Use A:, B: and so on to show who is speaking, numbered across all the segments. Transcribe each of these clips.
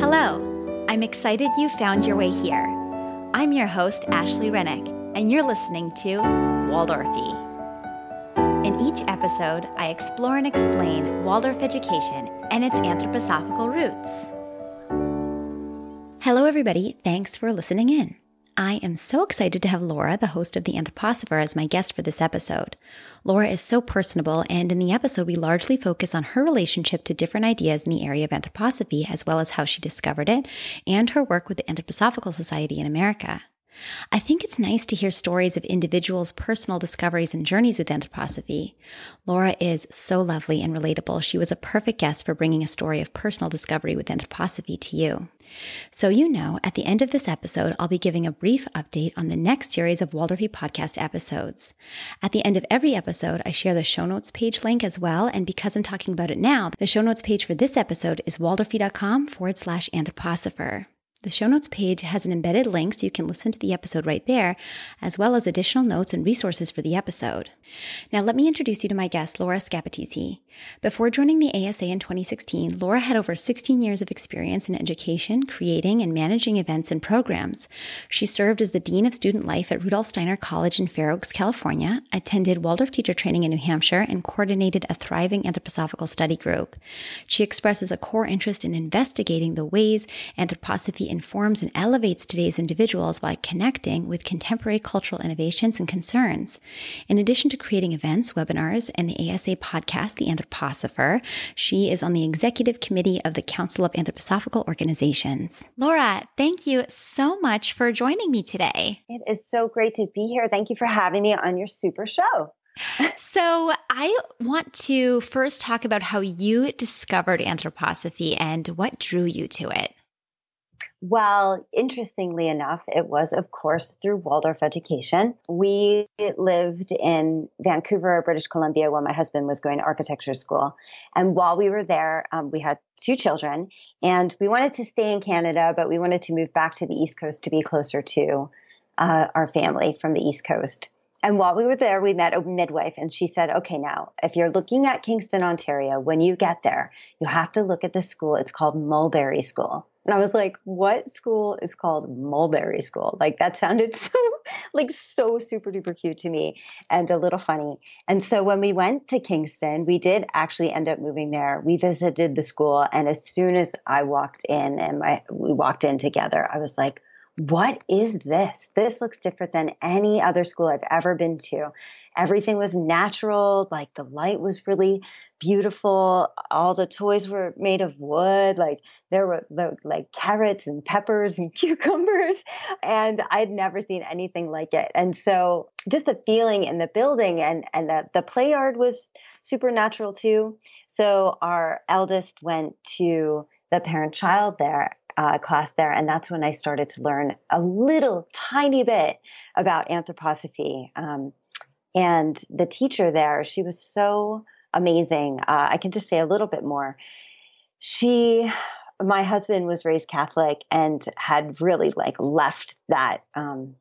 A: Hello, I'm excited you found your way here. I'm your host, Ashley Rennick, and you're listening to Waldorfy. In each episode, I explore and explain Waldorf education and its anthroposophical roots. Hello, everybody. Thanks for listening in. I am so excited to have Laura, the host of The Anthroposopher, as my guest for this episode. Laura is so personable, and in the episode, we largely focus on her relationship to different ideas in the area of anthroposophy, as well as how she discovered it and her work with the Anthroposophical Society in America. I think it's nice to hear stories of individuals' personal discoveries and journeys with anthroposophy. Laura is so lovely and relatable. She was a perfect guest for bringing a story of personal discovery with anthroposophy to you. So, you know, at the end of this episode, I'll be giving a brief update on the next series of Waldorfy podcast episodes. At the end of every episode, I share the show notes page link as well. And because I'm talking about it now, the show notes page for this episode is waldorfy.com forward slash anthroposopher. The show notes page has an embedded link so you can listen to the episode right there, as well as additional notes and resources for the episode. Now, let me introduce you to my guest, Laura Scappaticci. Before joining the ASA in 2016, Laura had over 16 years of experience in education, creating and managing events and programs. She served as the Dean of Student Life at Rudolf Steiner College in Fair Oaks, California, attended Waldorf teacher training in New Hampshire, and coordinated a thriving anthroposophical study group. She expresses a core interest in investigating the ways anthroposophy informs and elevates today's individuals by connecting with contemporary cultural innovations and concerns. In addition to creating events, webinars, and the ASA podcast, The Anthroposopher, she is on the executive committee of the Council of Anthroposophical Organizations. Laura, thank you so much for joining me today.
B: It is so great to be here. Thank you for having me on your super show.
A: so, I want to first talk about how you discovered anthroposophy and what drew you to it.
B: Well, interestingly enough, it was, of course, through Waldorf education. We lived in Vancouver, British Columbia, while my husband was going to architecture school. And while we were there, um, we had two children, and we wanted to stay in Canada, but we wanted to move back to the East Coast to be closer to uh, our family from the East Coast. And while we were there, we met a midwife, and she said, Okay, now, if you're looking at Kingston, Ontario, when you get there, you have to look at the school. It's called Mulberry School. And I was like, what school is called Mulberry School? Like that sounded so like so super duper cute to me and a little funny. And so when we went to Kingston, we did actually end up moving there. We visited the school and as soon as I walked in and my we walked in together, I was like, what is this? This looks different than any other school I've ever been to. Everything was natural, like the light was really beautiful. All the toys were made of wood, like there were like carrots and peppers and cucumbers, and I'd never seen anything like it. And so just the feeling in the building and and the, the play yard was supernatural too. So our eldest went to the parent child there uh, class there. And that's when I started to learn a little tiny bit about anthroposophy. Um, and the teacher there, she was so amazing. Uh, I can just say a little bit more. She, my husband was raised Catholic and had really like left that um,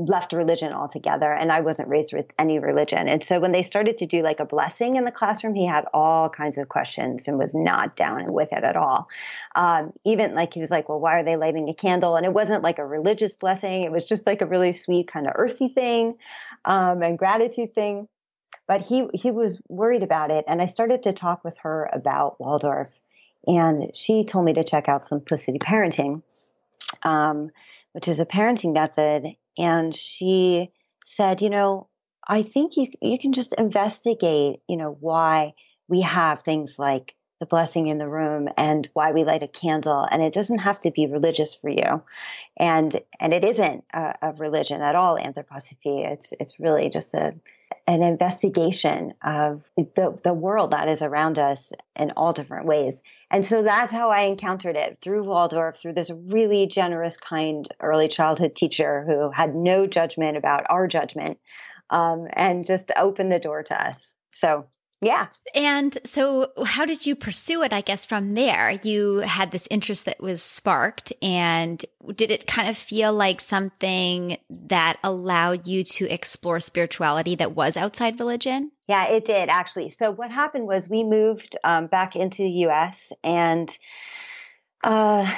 B: left religion altogether and I wasn't raised with any religion. And so when they started to do like a blessing in the classroom, he had all kinds of questions and was not down with it at all. Um, even like he was like, well, why are they lighting a candle? And it wasn't like a religious blessing. It was just like a really sweet kind of earthy thing um, and gratitude thing. But he, he was worried about it. And I started to talk with her about Waldorf and she told me to check out simplicity parenting. Um, which is a parenting method and she said, you know, I think you you can just investigate, you know, why we have things like the blessing in the room and why we light a candle and it doesn't have to be religious for you. And and it isn't a, a religion at all anthroposophy. It's it's really just a an investigation of the, the world that is around us in all different ways. And so that's how I encountered it through Waldorf, through this really generous, kind early childhood teacher who had no judgment about our judgment um, and just opened the door to us. So yeah.
A: And so, how did you pursue it? I guess from there, you had this interest that was sparked. And did it kind of feel like something that allowed you to explore spirituality that was outside religion?
B: Yeah, it did actually. So, what happened was we moved um, back into the US and Uh,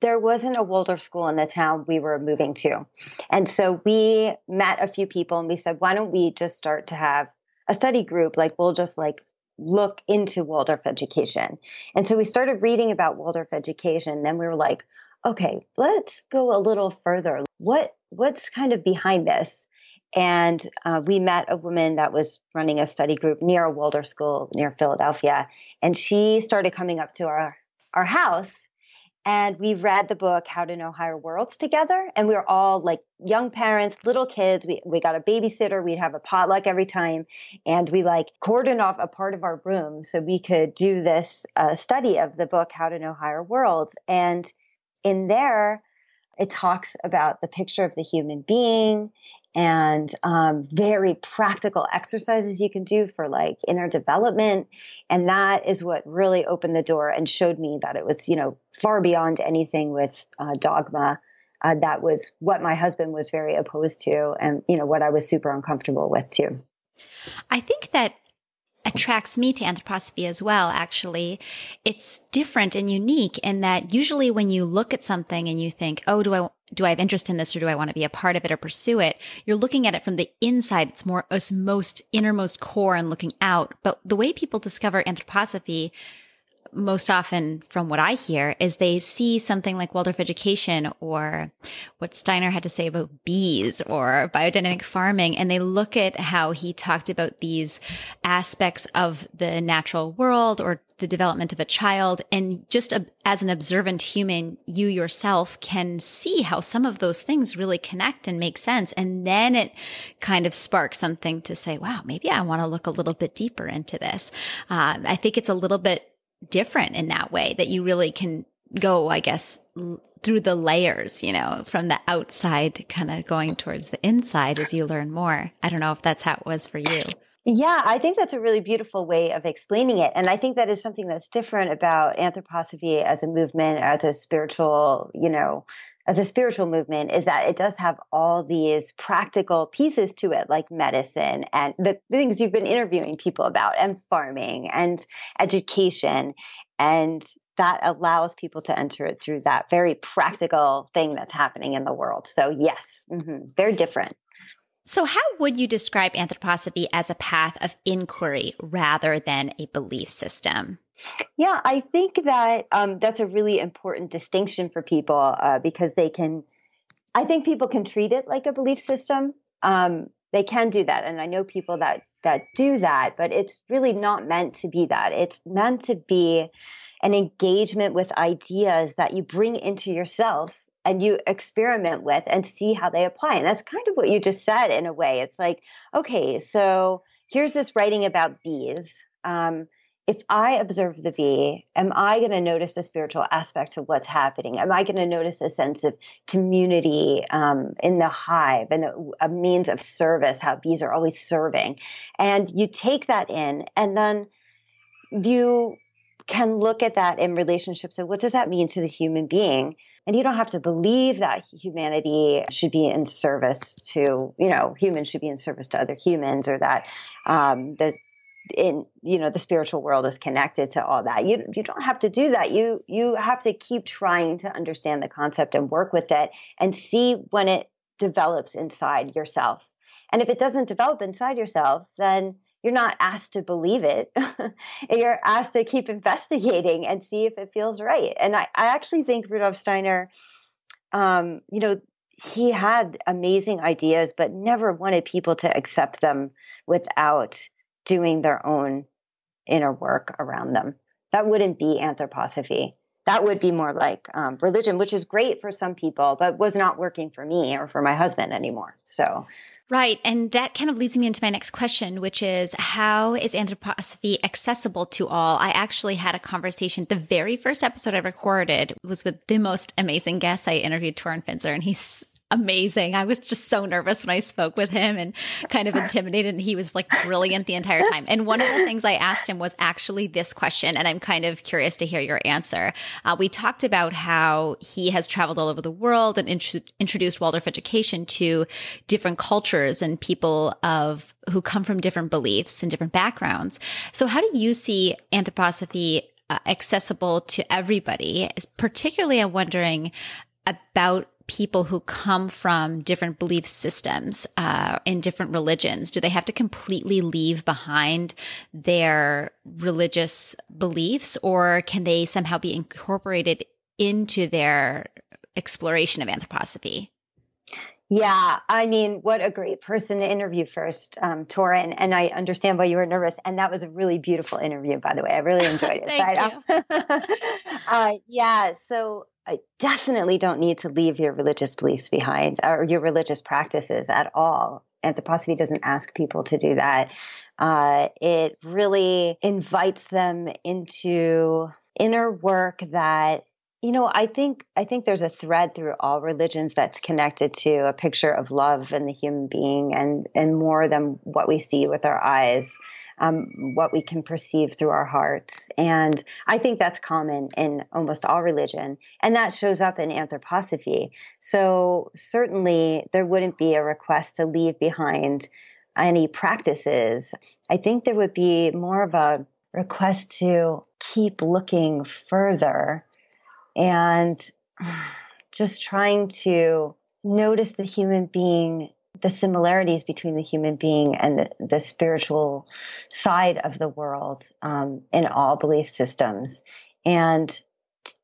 B: there wasn't a Waldorf school in the town we were moving to. And so we met a few people and we said, why don't we just start to have a study group? Like we'll just like look into Waldorf education. And so we started reading about Waldorf education. Then we were like, okay, let's go a little further. What what's kind of behind this? And uh, we met a woman that was running a study group near a Waldorf school near Philadelphia, and she started coming up to our our house and we read the book how to know higher worlds together and we were all like young parents little kids we, we got a babysitter we'd have a potluck every time and we like cordoned off a part of our room so we could do this uh, study of the book how to know higher worlds and in there it talks about the picture of the human being and um, very practical exercises you can do for like inner development. And that is what really opened the door and showed me that it was, you know, far beyond anything with uh, dogma. Uh, that was what my husband was very opposed to and, you know, what I was super uncomfortable with too.
A: I think that attracts me to anthroposophy as well, actually. It's different and unique in that usually when you look at something and you think, oh, do I, do I have interest in this or do I want to be a part of it or pursue it? You're looking at it from the inside. It's more, it's most innermost core and looking out. But the way people discover anthroposophy most often from what I hear is they see something like Waldorf education or what Steiner had to say about bees or biodynamic farming. And they look at how he talked about these aspects of the natural world or the development of a child. And just a, as an observant human, you yourself can see how some of those things really connect and make sense. And then it kind of sparks something to say, wow, maybe I want to look a little bit deeper into this. Uh, I think it's a little bit different in that way that you really can go, I guess, l- through the layers, you know, from the outside kind of going towards the inside as you learn more. I don't know if that's how it was for you.
B: Yeah, I think that's a really beautiful way of explaining it. And I think that is something that's different about anthroposophy as a movement, as a spiritual, you know, as a spiritual movement is that it does have all these practical pieces to it, like medicine and the things you've been interviewing people about, and farming and education. And that allows people to enter it through that very practical thing that's happening in the world. So, yes, mm-hmm, they're different.
A: So, how would you describe anthroposophy as a path of inquiry rather than a belief system?
B: Yeah, I think that um, that's a really important distinction for people uh, because they can, I think people can treat it like a belief system. Um, they can do that, and I know people that that do that, but it's really not meant to be that. It's meant to be an engagement with ideas that you bring into yourself and you experiment with and see how they apply. And that's kind of what you just said in a way. It's like, okay, so here's this writing about bees. Um, if I observe the bee, am I going to notice a spiritual aspect of what's happening? Am I going to notice a sense of community um, in the hive and a, a, means of service, how bees are always serving? And you take that in, and then you can look at that in relationships of what does that mean to the human being? And you don't have to believe that humanity should be in service to, you know, humans should be in service to other humans or that um, the in you know the spiritual world is connected to all that. You you don't have to do that. You you have to keep trying to understand the concept and work with it and see when it develops inside yourself. And if it doesn't develop inside yourself then you're not asked to believe it. You're asked to keep investigating and see if it feels right. And i, I actually think rudolf steiner um, you know he had amazing ideas but never wanted people to accept them without doing their own inner work around them. That wouldn't be anthroposophy. That would be more like um, religion, which is great for some people, but was not working for me or for my husband anymore. So,
A: Right. And that kind of leads me into my next question, which is how is anthroposophy accessible to all? I actually had a conversation. The very first episode I recorded was with the most amazing guest I interviewed, Torin Finser, and he's amazing. I was just so nervous when I spoke with him and kind of intimidated. And he was like brilliant the entire time. And one of the things I asked him was actually this question. And I'm kind of curious to hear your answer. Uh, we talked about how he has traveled all over the world and int- introduced Waldorf education to different cultures and people of who come from different beliefs and different backgrounds. So how do you see anthroposophy uh, accessible to everybody. Particularly, I'm wondering about people who come from different belief systems uh, in different religions? Do they have to completely leave behind their religious beliefs, or can they somehow be incorporated into their exploration of anthroposophy?
B: Yeah, I mean, what a great person to interview first, um, Torin. And I understand why you were nervous. And that was a really beautiful interview, by the way. I really enjoyed it.
A: Thank
B: but, you. uh, yeah, so I definitely don't need to leave your religious beliefs behind or your religious practices at all. Anthroposophy doesn't ask people to do that. Uh, it really invites them into inner work that you know i think i think there's a thread through all religions that's connected to a picture of love and the human being and and more than what we see with our eyes um, what we can perceive through our hearts. And i think that's common in almost all religion and that shows up in anthroposophy. So certainly there wouldn't be a request to leave behind any practices. I think there would be more of a request to keep looking further and just trying to notice the human being, the similarities between the human being and the, the spiritual side of the world um, in all belief systems, and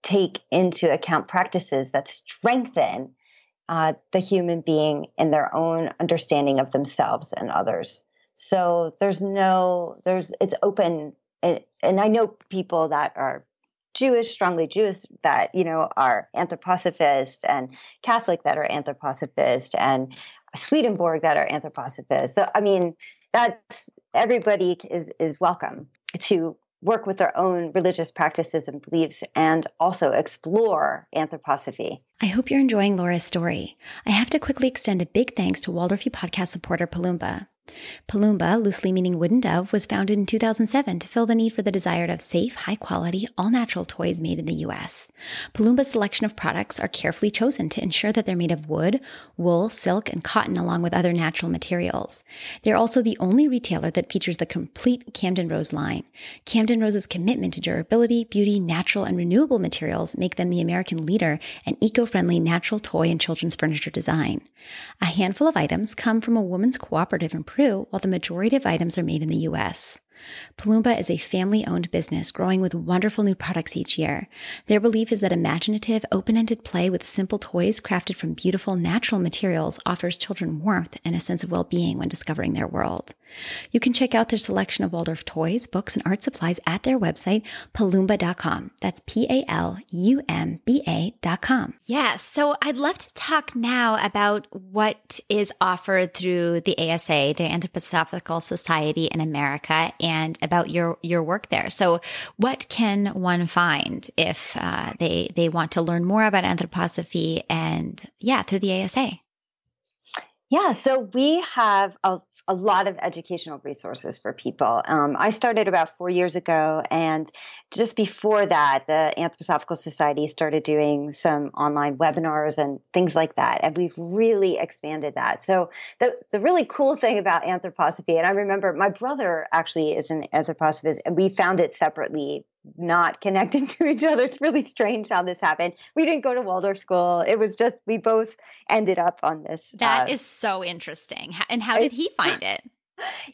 B: take into account practices that strengthen uh, the human being in their own understanding of themselves and others. So there's no, there's, it's open. And, and I know people that are Jewish, strongly Jewish that, you know, are anthroposophist and Catholic that are anthroposophist and Swedenborg that are anthroposophist. So, I mean, that's everybody is, is welcome to work with their own religious practices and beliefs and also explore anthroposophy.
A: I hope you're enjoying Laura's story. I have to quickly extend a big thanks to Waldorf podcast supporter Palumba. Palumba, loosely meaning wooden dove, was founded in 2007 to fill the need for the desire have safe, high quality, all natural toys made in the US. Palumba's selection of products are carefully chosen to ensure that they're made of wood, wool, silk, and cotton, along with other natural materials. They're also the only retailer that features the complete Camden Rose line. Camden Rose's commitment to durability, beauty, natural, and renewable materials make them the American leader in eco friendly natural toy and children's furniture design. A handful of items come from a women's cooperative in Peru, while the majority of items are made in the US. Palumba is a family owned business growing with wonderful new products each year. Their belief is that imaginative, open ended play with simple toys crafted from beautiful, natural materials offers children warmth and a sense of well being when discovering their world. You can check out their selection of Waldorf toys, books, and art supplies at their website, palumba.com. That's P A L U M B A.com. Yeah, so I'd love to talk now about what is offered through the ASA, the Anthroposophical Society in America, about your, your work there. So, what can one find if uh, they, they want to learn more about anthroposophy and, yeah, through the ASA?
B: Yeah, so we have a a lot of educational resources for people. Um, I started about four years ago, and just before that, the Anthroposophical Society started doing some online webinars and things like that, and we've really expanded that. So the the really cool thing about anthroposophy, and I remember my brother actually is an anthroposophist, and we found it separately not connected to each other. It's really strange how this happened. We didn't go to Waldorf school. It was just we both ended up on this.
A: That uh, is so interesting. And how did he find it?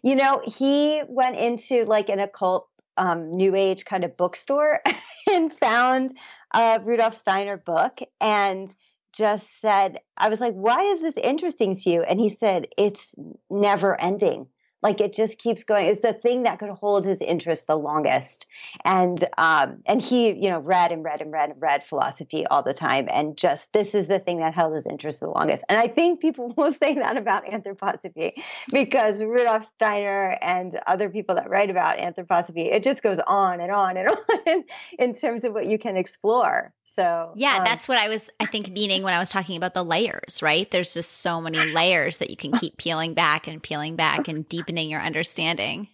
B: You know, he went into like an occult um, new age kind of bookstore and found a Rudolf Steiner book and just said, I was like, why is this interesting to you? And he said, it's never ending. Like it just keeps going. It's the thing that could hold his interest the longest. And um, and he, you know, read and read and read and read philosophy all the time. And just this is the thing that held his interest the longest. And I think people will say that about anthroposophy because Rudolf Steiner and other people that write about anthroposophy, it just goes on and on and on in terms of what you can explore. So
A: yeah, um, that's what I was I think meaning when I was talking about the layers, right? There's just so many layers that you can keep peeling back and peeling back and deepening your understanding.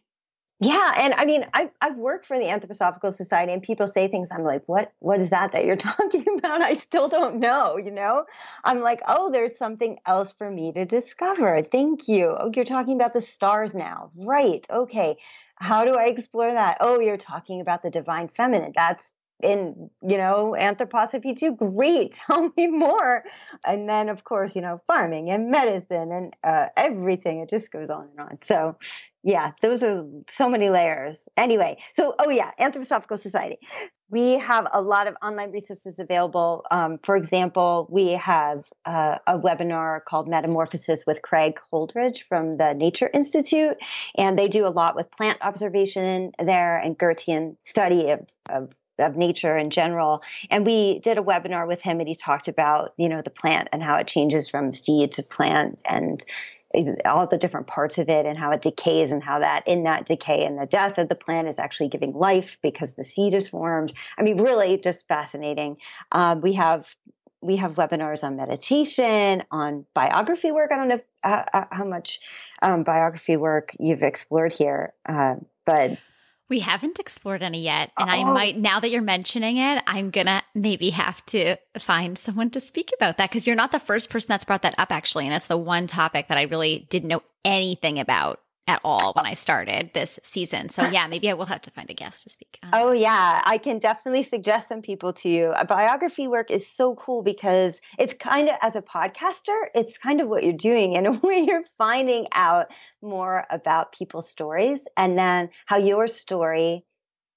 B: Yeah, and I mean, I I've worked for the Anthroposophical Society, and people say things. I'm like, what What is that that you're talking about? I still don't know. You know, I'm like, oh, there's something else for me to discover. Thank you. Oh, you're talking about the stars now, right? Okay. how do I explore that? Oh, you're talking about the divine feminine. That's in you know anthroposophy too great tell me more. And then of course you know farming and medicine and uh, everything it just goes on and on. So yeah those are so many layers. Anyway so oh yeah anthroposophical society. We have a lot of online resources available. Um, for example we have uh, a webinar called metamorphosis with craig holdrege from the nature institute and they do a lot with plant observation there and goethean study of, of of nature in general. And we did a webinar with him and he talked about, you know, the plant and how it changes from seed to plant and all the different parts of it and how it decays and how that in that decay and the death of the plant is actually giving life because the seed is formed. I mean, really just fascinating. Um, we have we have webinars on meditation, on biography work. I don't know if, uh, uh how much um, biography work you've explored here, uh, but
A: we haven't explored any yet. And oh. I might, now that you're mentioning it, I'm going to maybe have to find someone to speak about that because you're not the first person that's brought that up, actually. And it's the one topic that I really didn't know anything about at all when I started this season. So yeah, maybe I will have to find a guest to speak.
B: Oh yeah, I can definitely suggest some people to you. A biography work is so cool because it's kind of as a podcaster, it's kind of what you're doing in a way you're finding out more about people's stories and then how your story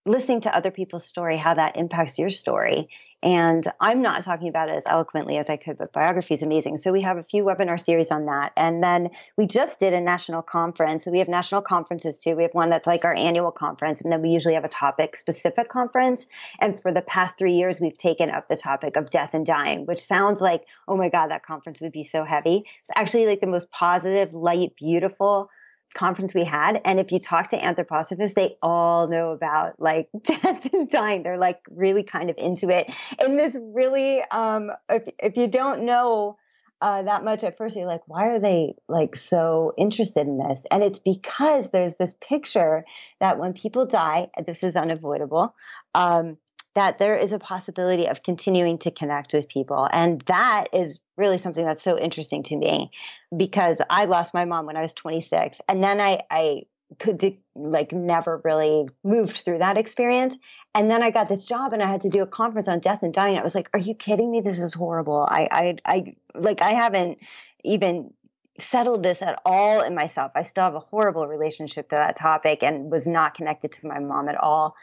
B: listening to other people's story, how that impacts your story and I'm not talking about it as eloquently as I could, but biography is amazing. So we have a few webinar series on that. And then we just did a national conference. So we have national conferences too. We have one that's like our annual conference. And then we usually have a topic specific conference. And for the past three years, we've taken up the topic of death and dying, which sounds like, oh my God, that conference would be so heavy. It's actually like the most positive, light, beautiful, conference we had. And if you talk to anthroposophists, they all know about like death and dying. They're like really kind of into it. And this really, um, if, if you don't know uh, that much at first, you're like, why are they like so interested in this? And it's because there's this picture that when people die, this is unavoidable. Um, that there is a possibility of continuing to connect with people. And that is really something that's so interesting to me because I lost my mom when I was 26 and then I, I could like never really moved through that experience. And then I got this job and I had to do a conference on death and dying. I was like, are you kidding me? This is horrible. I, I, I like, I haven't even settled this at all in myself. I still have a horrible relationship to that topic and was not connected to my mom at all.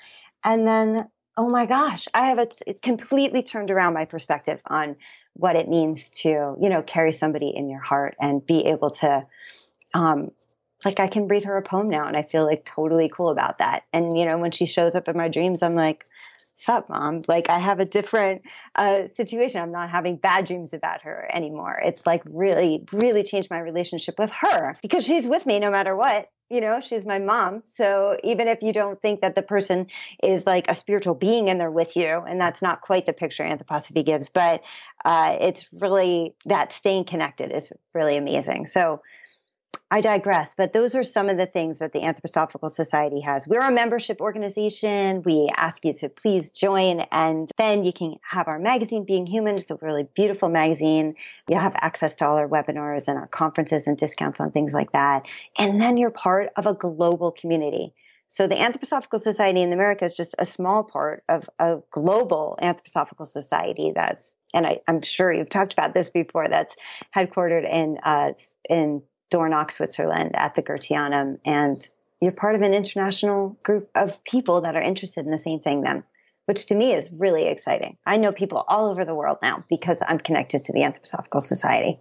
B: And then, oh my gosh, I have a, it completely turned around my perspective on what it means to, you know, carry somebody in your heart and be able to, um, like I can read her a poem now and I feel like totally cool about that. And, you know, when she shows up in my dreams, I'm like, sup mom? Like i have a different uh, situation. I'm not having bad dreams about her anymore. It's like really really changed my relationship with her because she's with me no matter what you know she's my mom. So even if you don't think that the person is like a spiritual being and they're with you and that's not quite the picture anthroposophy gives but uh, it's really that staying connected is really amazing. So I digress, but those are some of the things that the Anthroposophical Society has. We're a membership organization. We ask you to please join, and then you can have our magazine, Being Human. It's a really beautiful magazine. You have access to all our webinars and our conferences and discounts on things like that. And then you're part of a global community. So the Anthroposophical Society in America is just a small part of a global Anthroposophical Society that's, and I, am sure you've talked about this before, that's headquartered in, uh, in Dornach, Switzerland at the Goetheanum. And you're part of an international group of people that are interested in the same thing then, which to me is really exciting. I know people all over the world now because I'm connected to the Anthroposophical Society.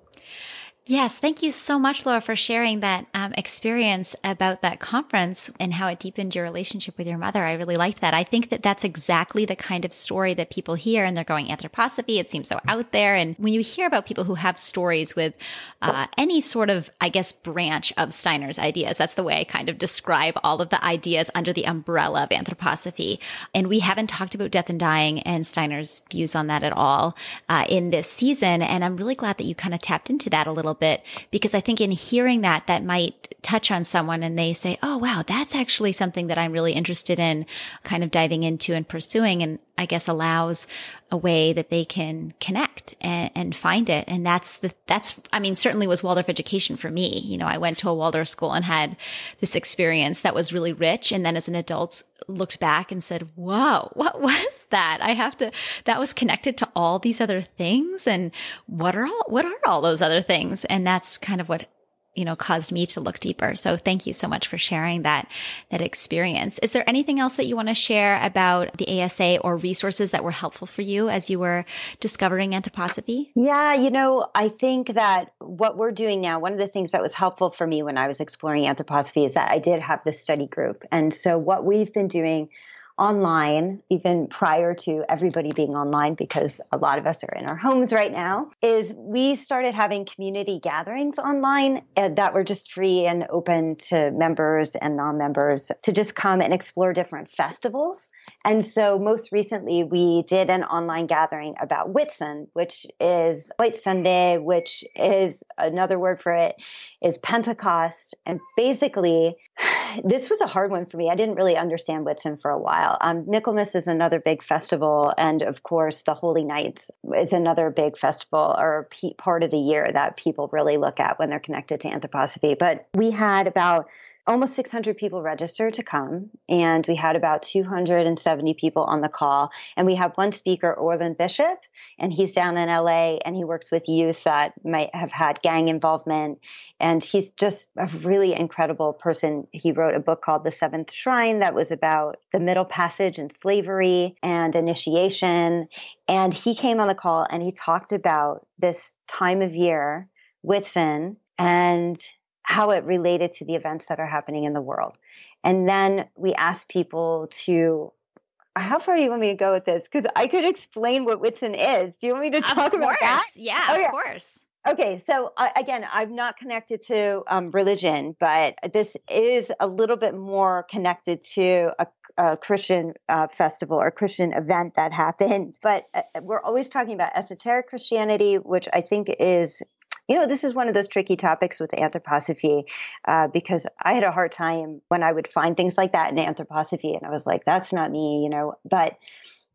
A: Yes, thank you so much, Laura, for sharing that um, experience about that conference and how it deepened your relationship with your mother. I really liked that. I think that that's exactly the kind of story that people hear and they're going anthroposophy. It seems so out there. And when you hear about people who have stories with uh, any sort of, I guess, branch of Steiner's ideas, that's the way I kind of describe all of the ideas under the umbrella of anthroposophy. And we haven't talked about death and dying and Steiner's views on that at all uh, in this season. And I'm really glad that you kind of tapped into that a little bit because I think in hearing that, that might touch on someone and they say, Oh, wow, that's actually something that I'm really interested in kind of diving into and pursuing. And I guess allows a way that they can connect and, and, find it. And that's the, that's, I mean, certainly was Waldorf education for me. You know, I went to a Waldorf school and had this experience that was really rich. And then as an adult, looked back and said, whoa, what was that? I have to, that was connected to all these other things. And what are all, what are all those other things? And that's kind of what you know, caused me to look deeper. So thank you so much for sharing that, that experience. Is there anything else that you want to share about the ASA or resources that were helpful for you as you were discovering anthroposophy?
B: Yeah, you know, I think that what we're doing now, one of the things that was helpful for me when I was exploring anthroposophy is that I did have this study group. And so what we've been doing online, even prior to everybody being online, because a lot of us are in our homes right now, is we started having community gatherings online uh, that were just free and open to members and non members to just come and explore different festivals. And so, most recently, we did an online gathering about Whitsun, which is White Sunday, which is another word for it is Pentecost. And basically, this was a hard one for me. I didn't really understand Whitsun for a while. Um, Michaelmas is another big festival, and of course, the Holy Nights is another big festival or part of the year that people really look at when they're connected to anthroposophy. But we had about almost 600 people registered to come, and we had about 270 people on the call. And we have one speaker, Orland Bishop, and he's down in LA and he works with youth that might have had gang involvement. And he's just a really incredible person. He wrote a book called The Seventh Shrine that was about the Middle Passage and slavery and initiation. And he came on the call and he talked about this time of year, Whitsun, and how it related to the events that are happening in the world. And then we asked people to how far do you want me to go with this? Because I could explain what Whitsun is. Do you want me to talk about that?
A: Yeah, oh, yeah, of course.
B: Okay, so uh, again, I'm not connected to um, religion, but this is a little bit more connected to a, a Christian uh, festival or Christian event that happens. But uh, we're always talking about esoteric Christianity, which I think is you know, this is one of those tricky topics with anthroposophy uh, because I had a hard time when I would find things like that in anthroposophy, and I was like, "That's not me," you know. But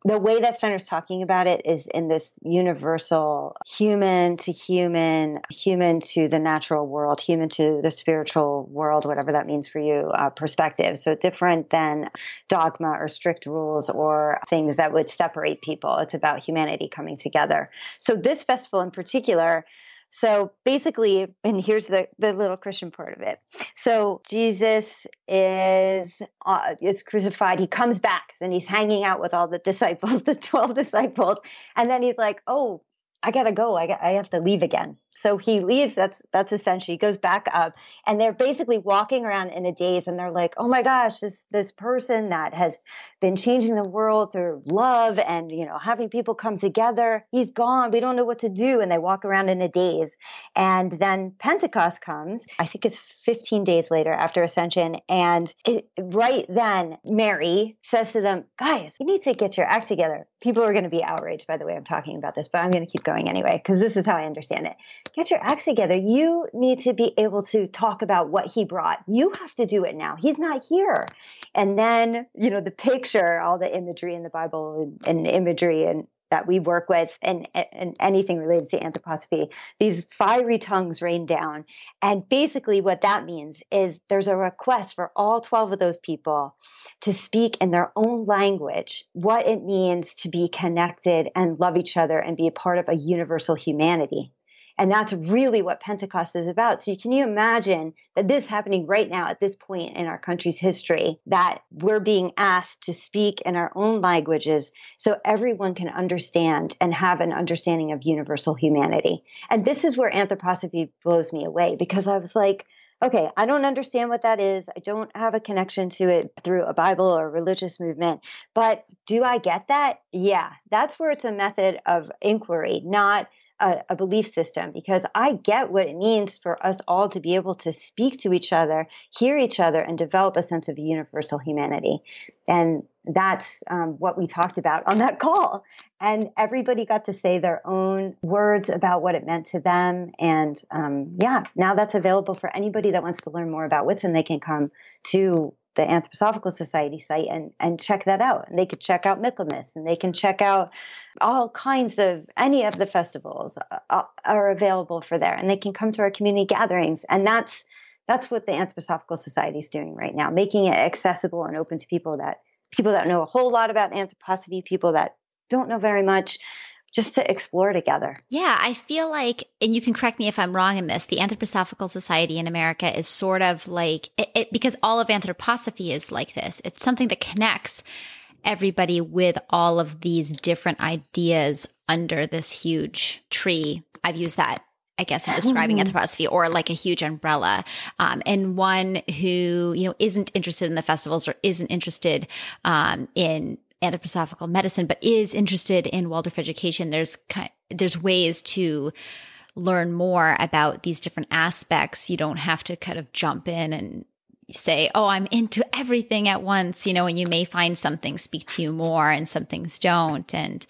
B: the way that Steiner's talking about it is in this universal human to human, human to the natural world, human to the spiritual world, whatever that means for you, uh, perspective. So different than dogma or strict rules or things that would separate people. It's about humanity coming together. So this festival in particular so basically, and here's the, the little Christian part of it. So Jesus is uh, is crucified. He comes back and he's hanging out with all the disciples, the twelve disciples, and then he's like, "Oh, I gotta go. I got, I have to leave again." So he leaves. That's that's essentially he goes back up, and they're basically walking around in a daze, and they're like, "Oh my gosh, this this person that has been changing the world through love and you know having people come together, he's gone. We don't know what to do." And they walk around in a daze, and then Pentecost comes. I think it's 15 days later after Ascension, and it, right then Mary says to them, "Guys, you need to get your act together." People are going to be outraged by the way I'm talking about this, but I'm going to keep going anyway because this is how I understand it get your acts together. You need to be able to talk about what he brought. You have to do it now. He's not here. And then, you know, the picture, all the imagery in the Bible and, and imagery and that we work with and, and anything related to anthroposophy, these fiery tongues rain down. And basically, what that means is there's a request for all 12 of those people to speak in their own language what it means to be connected and love each other and be a part of a universal humanity. And that's really what Pentecost is about. So can you imagine that this happening right now at this point in our country's history, that we're being asked to speak in our own languages so everyone can understand and have an understanding of universal humanity. And this is where anthroposophy blows me away because I was like, okay, I don't understand what that is. I don't have a connection to it through a Bible or religious movement. But do I get that? Yeah, that's where it's a method of inquiry, not a, a, belief system because I get what it means for us all to be able to speak to each other, hear each other, and develop a sense of universal humanity. And that's um, what we talked about on that call. And everybody got to say their own words about what it meant to them. And um, yeah, now that's available for anybody that wants to learn more about Whitsun. They can come to the Anthroposophical Society site and, and check that out. And they could check out Michaelmas and they can check out all kinds of any of the festivals uh, uh, are available for there and they can come to our community gatherings. And that's that's what the Anthroposophical Society is doing right now, making it accessible and open to people that people that know a whole lot about anthroposophy, people that don't know very much, just to explore together.
A: Yeah, I feel like, and you can correct me if I'm wrong in this, the Anthroposophical Society in America is sort of like, it, it, because all of anthroposophy is like this. It's something that connects everybody with all of these different ideas under this huge tree. I've used that I guess in describing mm-hmm. anthroposophy or like a huge umbrella. Um, and one who, you know, isn't interested in the festivals or isn't interested um, in anthroposophical medicine, but is interested in Waldorf education, there's there's ways to learn more about these different aspects. You don't have to kind of jump in and say, "Oh, I'm into everything at once," you know, and you may find some things speak to you more and some things don't. And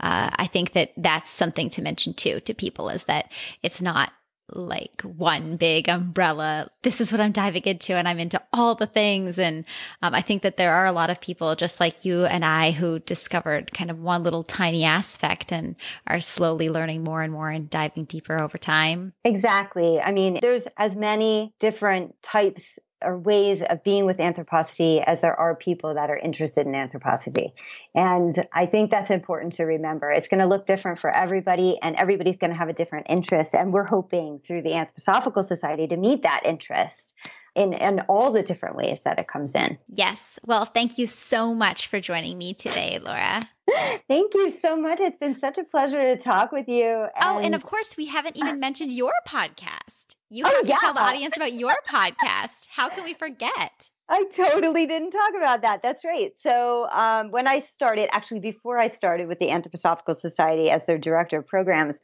A: uh, I think that that's something to mention too to people is that it's not like one big umbrella. This is what I'm diving into, and I'm into all the things. And um, I think that there are a lot of people just like you and I who discovered kind of one little tiny aspect and are slowly learning more and more and diving deeper over time.
B: Exactly. I mean, there's as many different types or ways of being with anthroposophy as there are people that are interested in anthroposophy. And I think that's important to remember. It's going to look different for everybody, and everybody's going to have a different interest. And we're hoping through the Anthroposophical Society to meet that interest in, in all the different ways that it comes in.
A: Yes. Well, thank you so much for joining me today, Laura.
B: Thank you so much. It's been such a pleasure to talk with you.
A: Oh, and- oh, and of course, we haven't even mentioned your podcast. You oh, have to yeah. tell the audience about your podcast. How can we forget?
B: I totally didn't talk about that. That's right. So, um, when I started, actually, before I started with the Anthroposophical Society as their director of programs,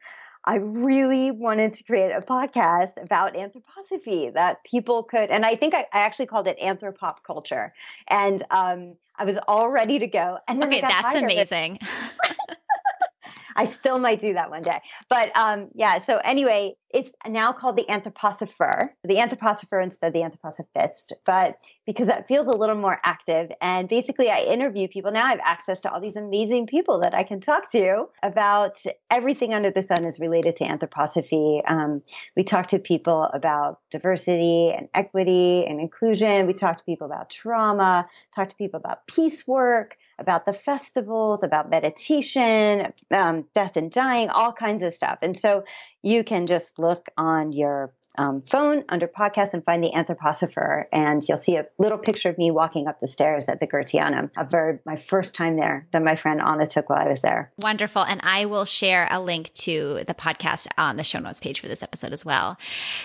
B: I really wanted to create a podcast about anthroposophy that people could, and I think I, I actually called it Anthropop Culture. And um, I was all ready to go. And
A: then okay, that's amazing.
B: I still might do that one day. But um, yeah, so anyway, it's now called the anthroposopher, the anthroposopher instead of the anthroposophist, but because that feels a little more active. And basically, I interview people. Now I have access to all these amazing people that I can talk to about everything under the sun is related to anthroposophy. Um, we talk to people about diversity and equity and inclusion. We talk to people about trauma, talk to people about peace work, about the festivals, about meditation, um, death and dying, all kinds of stuff. And so you can just look on your um, phone under podcast and find the Anthroposopher, and you'll see a little picture of me walking up the stairs at the Goetheanum. A very my first time there that my friend Anna took while I was there.
A: Wonderful, and I will share a link to the podcast on the show notes page for this episode as well.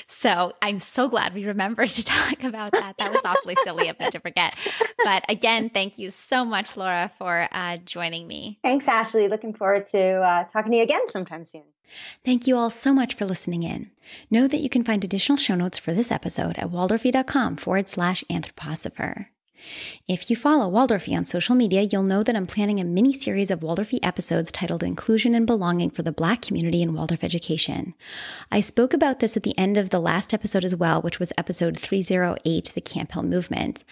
A: So I'm so glad we remembered to talk about that. That was awfully silly of me to forget. But again, thank you so much, Laura, for uh, joining me.
B: Thanks, Ashley. Looking forward to uh, talking to you again sometime soon.
A: Thank you all so much for listening in. Know that you can find additional show notes for this episode at waldorfy.com forward slash anthroposopher. If you follow Waldorfy on social media, you'll know that I'm planning a mini series of Waldorfy episodes titled Inclusion and Belonging for the Black Community in Waldorf Education. I spoke about this at the end of the last episode as well, which was episode 308, The Camphill Movement.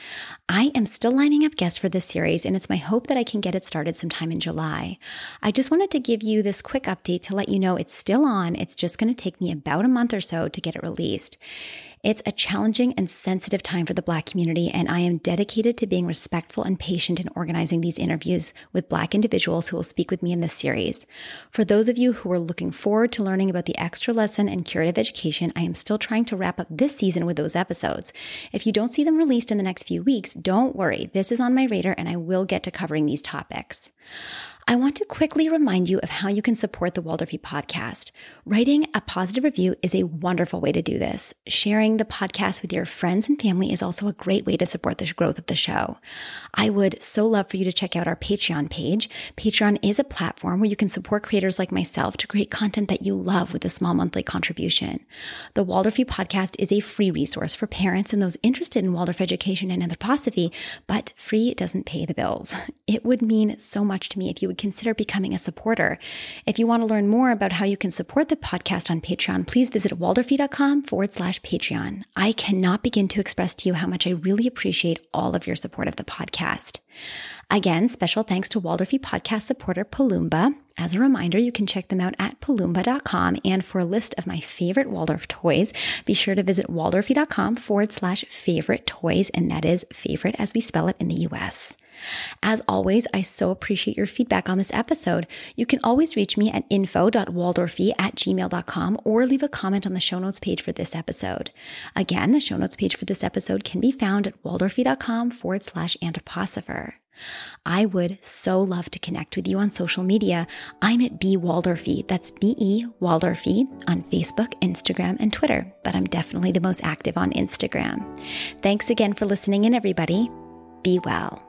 A: I am still lining up guests for this series, and it's my hope that I can get it started sometime in July. I just wanted to give you this quick update to let you know it's still on. It's just going to take me about a month or so to get it released. It's a challenging and sensitive time for the Black community, and I am dedicated to being respectful and patient in organizing these interviews with Black individuals who will speak with me in this series. For those of you who are looking forward to learning about the extra lesson and curative education, I am still trying to wrap up this season with those episodes. If you don't see them released in the next few weeks, don't worry. This is on my radar, and I will get to covering these topics. I want to quickly remind you of how you can support the Waldorfy podcast. Writing a positive review is a wonderful way to do this. Sharing the podcast with your friends and family is also a great way to support the growth of the show. I would so love for you to check out our Patreon page. Patreon is a platform where you can support creators like myself to create content that you love with a small monthly contribution. The Waldorfy podcast is a free resource for parents and those interested in Waldorf education and anthroposophy, but free doesn't pay the bills. It would mean so much to me if you would consider becoming a supporter. If you want to learn more about how you can support the podcast on Patreon, please visit waldorfy.com forward slash Patreon. I cannot begin to express to you how much I really appreciate all of your support of the podcast. Again, special thanks to Waldorfy podcast supporter Palumba. As a reminder, you can check them out at palumba.com. And for a list of my favorite Waldorf toys, be sure to visit waldorfy.com forward slash favorite toys. And that is favorite as we spell it in the US. As always, I so appreciate your feedback on this episode. You can always reach me at info.waldorfy at gmail.com or leave a comment on the show notes page for this episode. Again, the show notes page for this episode can be found at waldorfy.com forward slash anthroposopher. I would so love to connect with you on social media. I'm at B Waldorfy. That's B E Waldorfy on Facebook, Instagram, and Twitter, but I'm definitely the most active on Instagram. Thanks again for listening in, everybody. Be well.